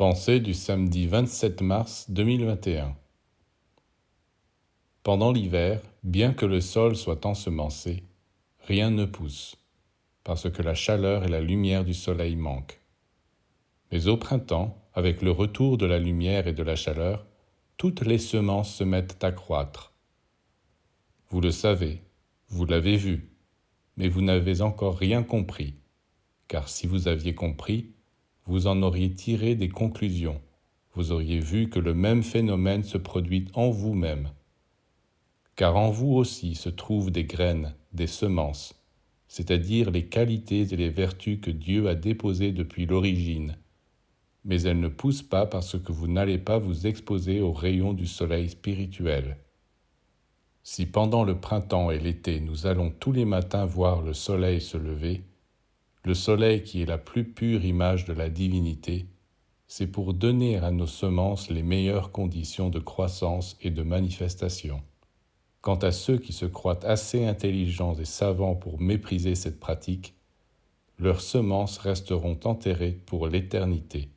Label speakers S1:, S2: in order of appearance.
S1: Pensée du samedi 27 mars 2021 Pendant l'hiver, bien que le sol soit ensemencé, rien ne pousse, parce que la chaleur et la lumière du soleil manquent. Mais au printemps, avec le retour de la lumière et de la chaleur, toutes les semences se mettent à croître. Vous le savez, vous l'avez vu, mais vous n'avez encore rien compris, car si vous aviez compris, vous en auriez tiré des conclusions, vous auriez vu que le même phénomène se produit en vous-même. Car en vous aussi se trouvent des graines, des semences, c'est-à-dire les qualités et les vertus que Dieu a déposées depuis l'origine, mais elles ne poussent pas parce que vous n'allez pas vous exposer aux rayons du soleil spirituel. Si pendant le printemps et l'été nous allons tous les matins voir le soleil se lever, le soleil qui est la plus pure image de la divinité, c'est pour donner à nos semences les meilleures conditions de croissance et de manifestation. Quant à ceux qui se croient assez intelligents et savants pour mépriser cette pratique, leurs semences resteront enterrées pour l'éternité.